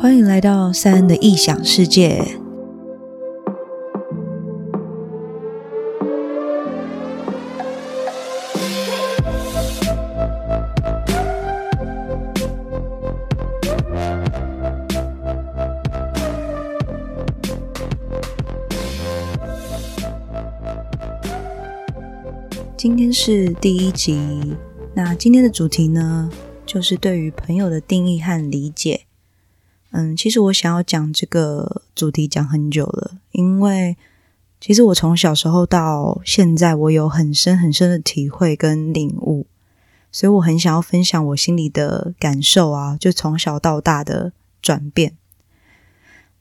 欢迎来到赛恩的异想世界。今天是第一集，那今天的主题呢，就是对于朋友的定义和理解。嗯，其实我想要讲这个主题讲很久了，因为其实我从小时候到现在，我有很深很深的体会跟领悟，所以我很想要分享我心里的感受啊，就从小到大的转变。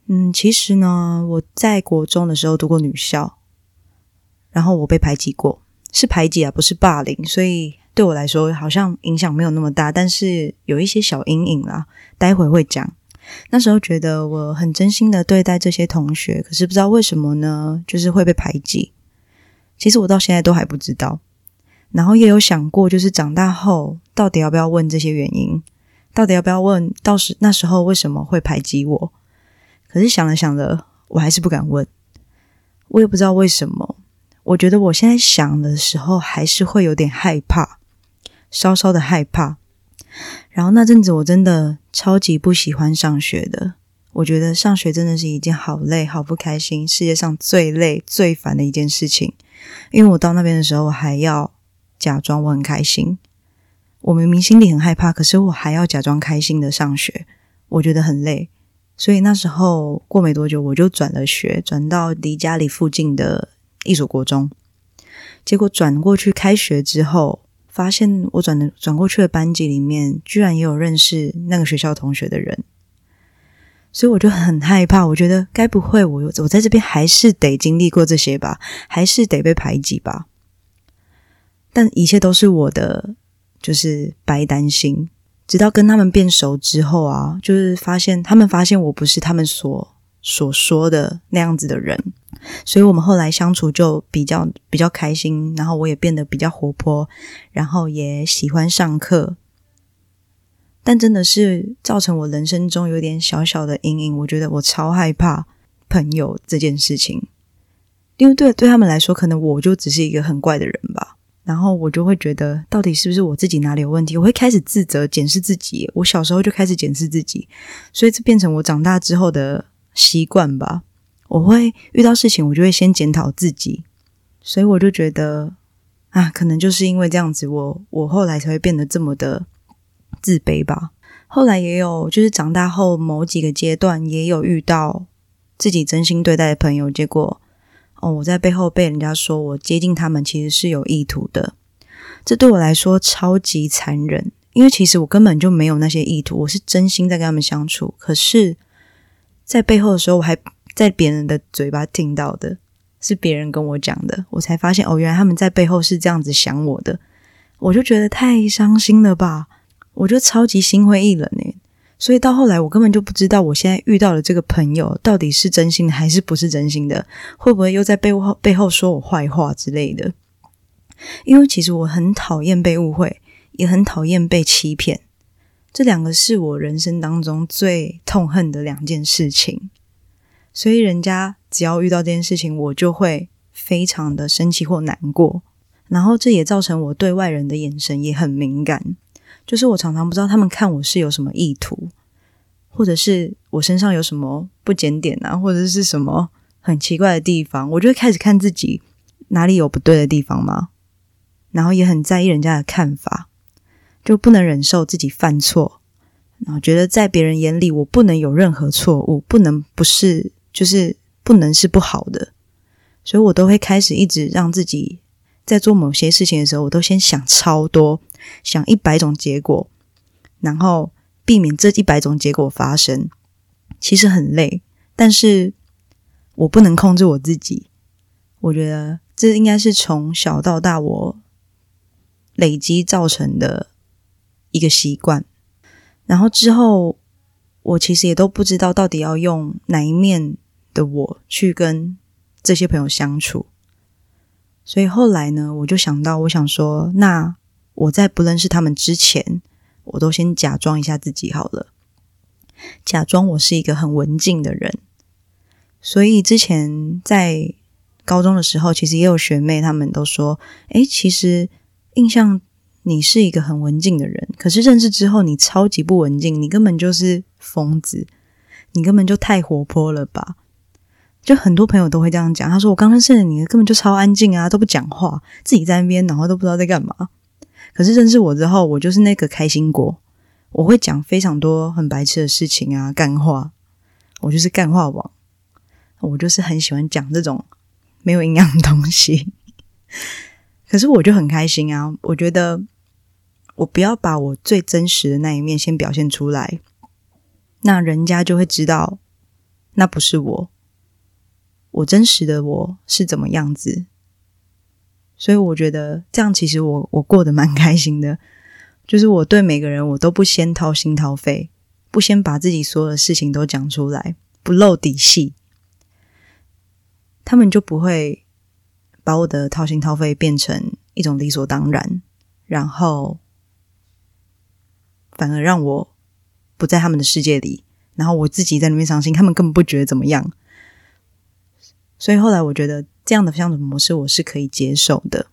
嗯，其实呢，我在国中的时候读过女校，然后我被排挤过。是排挤啊，不是霸凌，所以对我来说好像影响没有那么大，但是有一些小阴影啦，待会会讲。那时候觉得我很真心的对待这些同学，可是不知道为什么呢，就是会被排挤。其实我到现在都还不知道，然后也有想过，就是长大后到底要不要问这些原因，到底要不要问，到时那时候为什么会排挤我？可是想了想了，我还是不敢问，我也不知道为什么。我觉得我现在想的时候，还是会有点害怕，稍稍的害怕。然后那阵子我真的超级不喜欢上学的，我觉得上学真的是一件好累、好不开心，世界上最累、最烦的一件事情。因为我到那边的时候，我还要假装我很开心，我明明心里很害怕，可是我还要假装开心的上学，我觉得很累。所以那时候过没多久，我就转了学，转到离家里附近的。一所国中，结果转过去开学之后，发现我转的转过去的班级里面，居然也有认识那个学校同学的人，所以我就很害怕。我觉得该不会我我在这边还是得经历过这些吧，还是得被排挤吧？但一切都是我的，就是白担心。直到跟他们变熟之后啊，就是发现他们发现我不是他们所所说的那样子的人。所以我们后来相处就比较比较开心，然后我也变得比较活泼，然后也喜欢上课。但真的是造成我人生中有点小小的阴影。我觉得我超害怕朋友这件事情，因为对对他们来说，可能我就只是一个很怪的人吧。然后我就会觉得，到底是不是我自己哪里有问题？我会开始自责、检视自己。我小时候就开始检视自己，所以这变成我长大之后的习惯吧。我会遇到事情，我就会先检讨自己，所以我就觉得啊，可能就是因为这样子，我我后来才会变得这么的自卑吧。后来也有，就是长大后某几个阶段，也有遇到自己真心对待的朋友，结果哦，我在背后被人家说我接近他们其实是有意图的，这对我来说超级残忍，因为其实我根本就没有那些意图，我是真心在跟他们相处，可是，在背后的时候我还。在别人的嘴巴听到的，是别人跟我讲的，我才发现哦，原来他们在背后是这样子想我的，我就觉得太伤心了吧，我就超级心灰意冷耶。所以到后来，我根本就不知道我现在遇到的这个朋友到底是真心的还是不是真心的，会不会又在背后背后说我坏话之类的？因为其实我很讨厌被误会，也很讨厌被欺骗，这两个是我人生当中最痛恨的两件事情。所以，人家只要遇到这件事情，我就会非常的生气或难过。然后，这也造成我对外人的眼神也很敏感。就是我常常不知道他们看我是有什么意图，或者是我身上有什么不检点啊，或者是什么很奇怪的地方，我就会开始看自己哪里有不对的地方吗。然后也很在意人家的看法，就不能忍受自己犯错，然后觉得在别人眼里我不能有任何错误，不能不是。就是不能是不好的，所以我都会开始一直让自己在做某些事情的时候，我都先想超多，想一百种结果，然后避免这一百种结果发生。其实很累，但是我不能控制我自己。我觉得这应该是从小到大我累积造成的一个习惯，然后之后。我其实也都不知道到底要用哪一面的我去跟这些朋友相处，所以后来呢，我就想到，我想说，那我在不认识他们之前，我都先假装一下自己好了。假装我是一个很文静的人。所以之前在高中的时候，其实也有学妹她们都说：“诶，其实印象你是一个很文静的人，可是认识之后你超级不文静，你根本就是疯子，你根本就太活泼了吧？”就很多朋友都会这样讲，他说：“我刚认识的你根本就超安静啊，都不讲话，自己在那边，然后都不知道在干嘛。”可是认识我之后，我就是那个开心果，我会讲非常多很白痴的事情啊，干话，我就是干话王。我就是很喜欢讲这种没有营养的东西，可是我就很开心啊！我觉得我不要把我最真实的那一面先表现出来，那人家就会知道那不是我，我真实的我是怎么样子。所以我觉得这样其实我我过得蛮开心的，就是我对每个人我都不先掏心掏肺，不先把自己所有的事情都讲出来，不露底细。他们就不会把我的掏心掏肺变成一种理所当然，然后反而让我不在他们的世界里，然后我自己在那边伤心，他们根本不觉得怎么样。所以后来我觉得这样的相处模式我是可以接受的。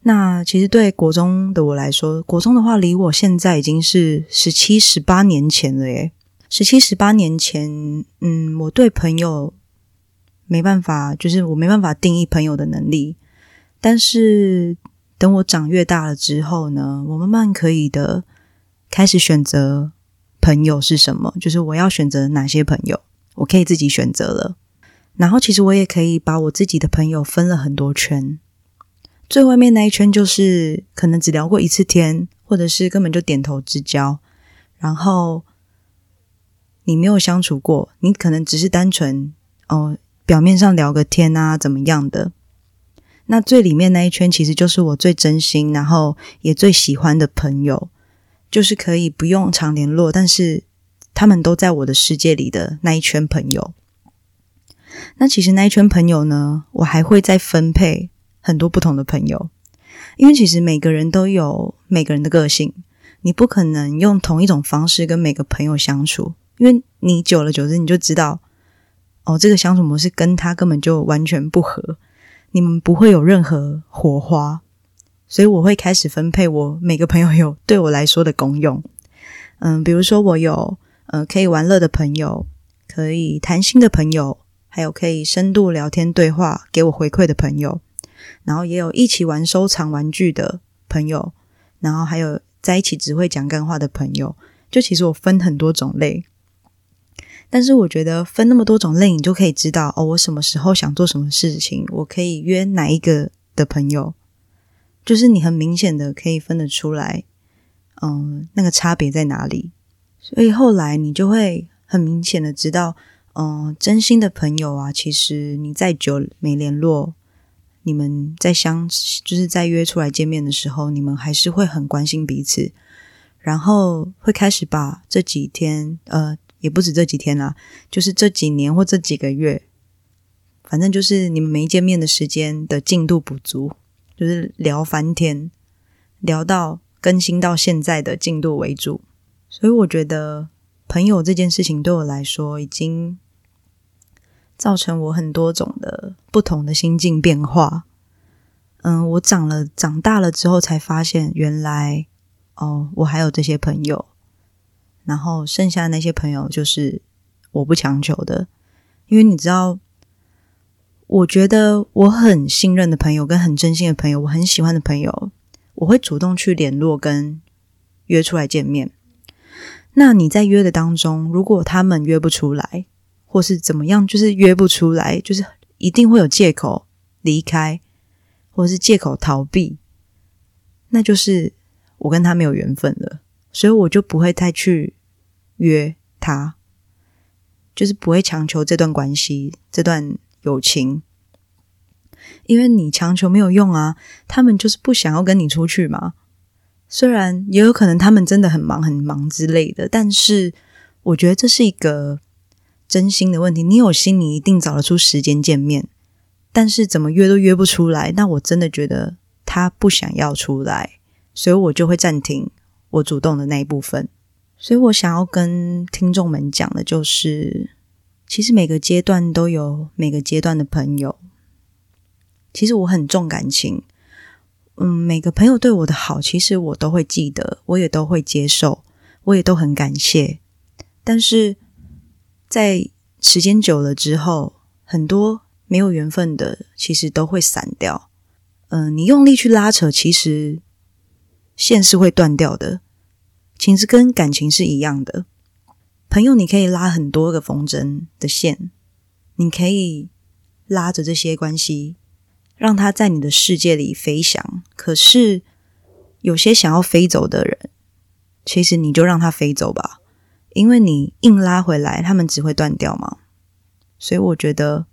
那其实对国中的我来说，国中的话离我现在已经是十七、十八年前了耶。十七、十八年前，嗯，我对朋友。没办法，就是我没办法定义朋友的能力。但是等我长越大了之后呢，我慢慢可以的开始选择朋友是什么，就是我要选择哪些朋友，我可以自己选择了。然后其实我也可以把我自己的朋友分了很多圈，最外面那一圈就是可能只聊过一次天，或者是根本就点头之交，然后你没有相处过，你可能只是单纯哦。表面上聊个天啊，怎么样的？那最里面那一圈其实就是我最真心，然后也最喜欢的朋友，就是可以不用常联络，但是他们都在我的世界里的那一圈朋友。那其实那一圈朋友呢，我还会再分配很多不同的朋友，因为其实每个人都有每个人的个性，你不可能用同一种方式跟每个朋友相处，因为你久了久之你就知道。哦，这个相处模式跟他根本就完全不合，你们不会有任何火花，所以我会开始分配我每个朋友有对我来说的功用。嗯，比如说我有呃可以玩乐的朋友，可以谈心的朋友，还有可以深度聊天对话给我回馈的朋友，然后也有一起玩收藏玩具的朋友，然后还有在一起只会讲干话的朋友。就其实我分很多种类。但是我觉得分那么多种类，你就可以知道哦，我什么时候想做什么事情，我可以约哪一个的朋友，就是你很明显的可以分得出来，嗯，那个差别在哪里。所以后来你就会很明显的知道，嗯，真心的朋友啊，其实你再久没联络，你们在相，就是在约出来见面的时候，你们还是会很关心彼此，然后会开始把这几天，呃。也不止这几天啦，就是这几年或这几个月，反正就是你们没见面的时间的进度不足，就是聊翻天，聊到更新到现在的进度为主。所以我觉得朋友这件事情对我来说，已经造成我很多种的不同的心境变化。嗯，我长了长大了之后才发现，原来哦，我还有这些朋友。然后剩下的那些朋友就是我不强求的，因为你知道，我觉得我很信任的朋友跟很真心的朋友，我很喜欢的朋友，我会主动去联络跟约出来见面。那你在约的当中，如果他们约不出来，或是怎么样，就是约不出来，就是一定会有借口离开，或是借口逃避，那就是我跟他没有缘分了，所以我就不会太去。约他，就是不会强求这段关系、这段友情，因为你强求没有用啊。他们就是不想要跟你出去嘛。虽然也有可能他们真的很忙、很忙之类的，但是我觉得这是一个真心的问题。你有心，你一定找得出时间见面，但是怎么约都约不出来，那我真的觉得他不想要出来，所以我就会暂停我主动的那一部分。所以我想要跟听众们讲的就是，其实每个阶段都有每个阶段的朋友。其实我很重感情，嗯，每个朋友对我的好，其实我都会记得，我也都会接受，我也都很感谢。但是在时间久了之后，很多没有缘分的，其实都会散掉。嗯、你用力去拉扯，其实线是会断掉的。其实跟感情是一样的，朋友你可以拉很多个风筝的线，你可以拉着这些关系。让他在你的世界里飞翔，可是有些想要飞走的人，其实你就让他飞走吧，因为你硬拉回来，他们只会断掉嘛。所以我觉得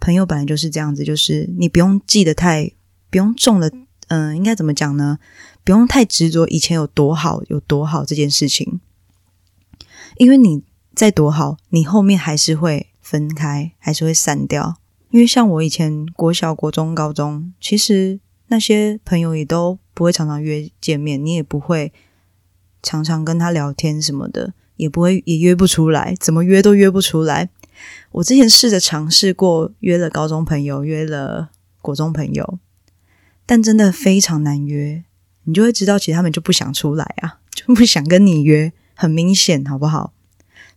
朋友本来就是这样子，就是你不用记得太，不用重的，嗯、应该怎么讲呢？不用太执着以前有多好，有多好这件事情，因为你再多好，你后面还是会分开，还是会散掉。因为像我以前国小、国中、高中，其实那些朋友也都不会常常约见面，你也不会常常跟他聊天什么的，也不会也约不出来，怎么约都约不出来。我之前试着尝试过约了高中朋友，约了国中朋友，但真的非常难约。你就会知道，其实他们就不想出来啊，就不想跟你约，很明显，好不好？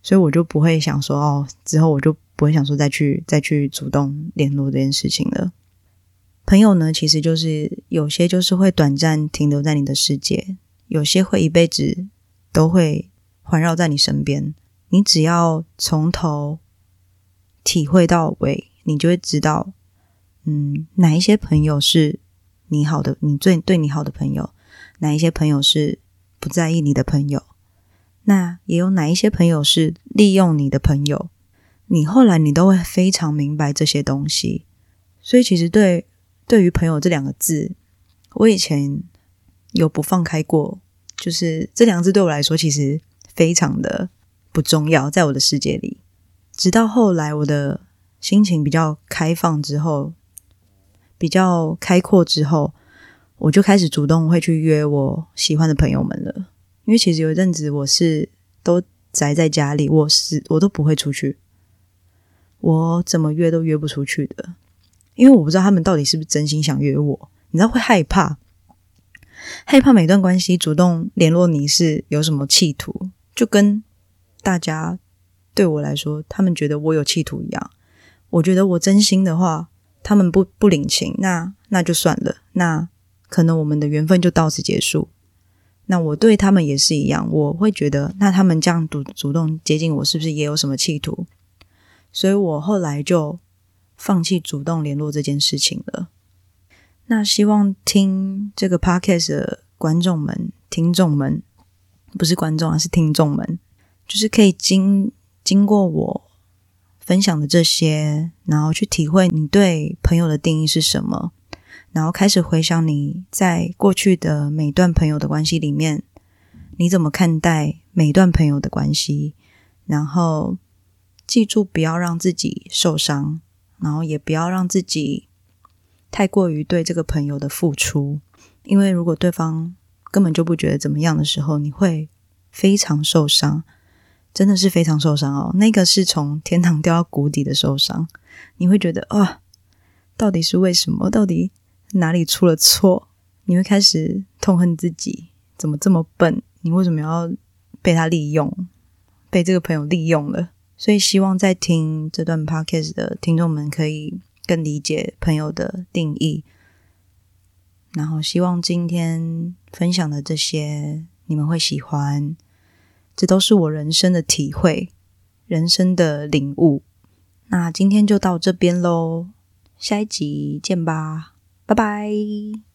所以我就不会想说哦，之后我就。不会想说再去再去主动联络这件事情了。朋友呢，其实就是有些就是会短暂停留在你的世界，有些会一辈子都会环绕在你身边。你只要从头体会到尾，你就会知道，嗯，哪一些朋友是你好的，你最对你好的朋友，哪一些朋友是不在意你的朋友，那也有哪一些朋友是利用你的朋友。你后来你都会非常明白这些东西，所以其实对对于朋友这两个字，我以前有不放开过，就是这两个字对我来说其实非常的不重要，在我的世界里。直到后来我的心情比较开放之后，比较开阔之后，我就开始主动会去约我喜欢的朋友们了。因为其实有一阵子我是都宅在家里，我是我都不会出去。我怎么约都约不出去的，因为我不知道他们到底是不是真心想约我。你知道会害怕，害怕每段关系主动联络你是有什么企图，就跟大家对我来说，他们觉得我有企图一样。我觉得我真心的话，他们不不领情，那那就算了，那可能我们的缘分就到此结束。那我对他们也是一样，我会觉得，那他们这样主主动接近我，是不是也有什么企图？所以我后来就放弃主动联络这件事情了。那希望听这个 podcast 的观众们、听众们，不是观众啊，是听众们，就是可以经经过我分享的这些，然后去体会你对朋友的定义是什么，然后开始回想你在过去的每段朋友的关系里面，你怎么看待每段朋友的关系，然后。记住，不要让自己受伤，然后也不要让自己太过于对这个朋友的付出，因为如果对方根本就不觉得怎么样的时候，你会非常受伤，真的是非常受伤哦。那个是从天堂掉到谷底的受伤，你会觉得啊，到底是为什么？到底哪里出了错？你会开始痛恨自己，怎么这么笨？你为什么要被他利用？被这个朋友利用了？所以，希望在听这段 podcast 的听众们可以更理解朋友的定义。然后，希望今天分享的这些你们会喜欢。这都是我人生的体会，人生的领悟。那今天就到这边喽，下一集见吧，拜拜。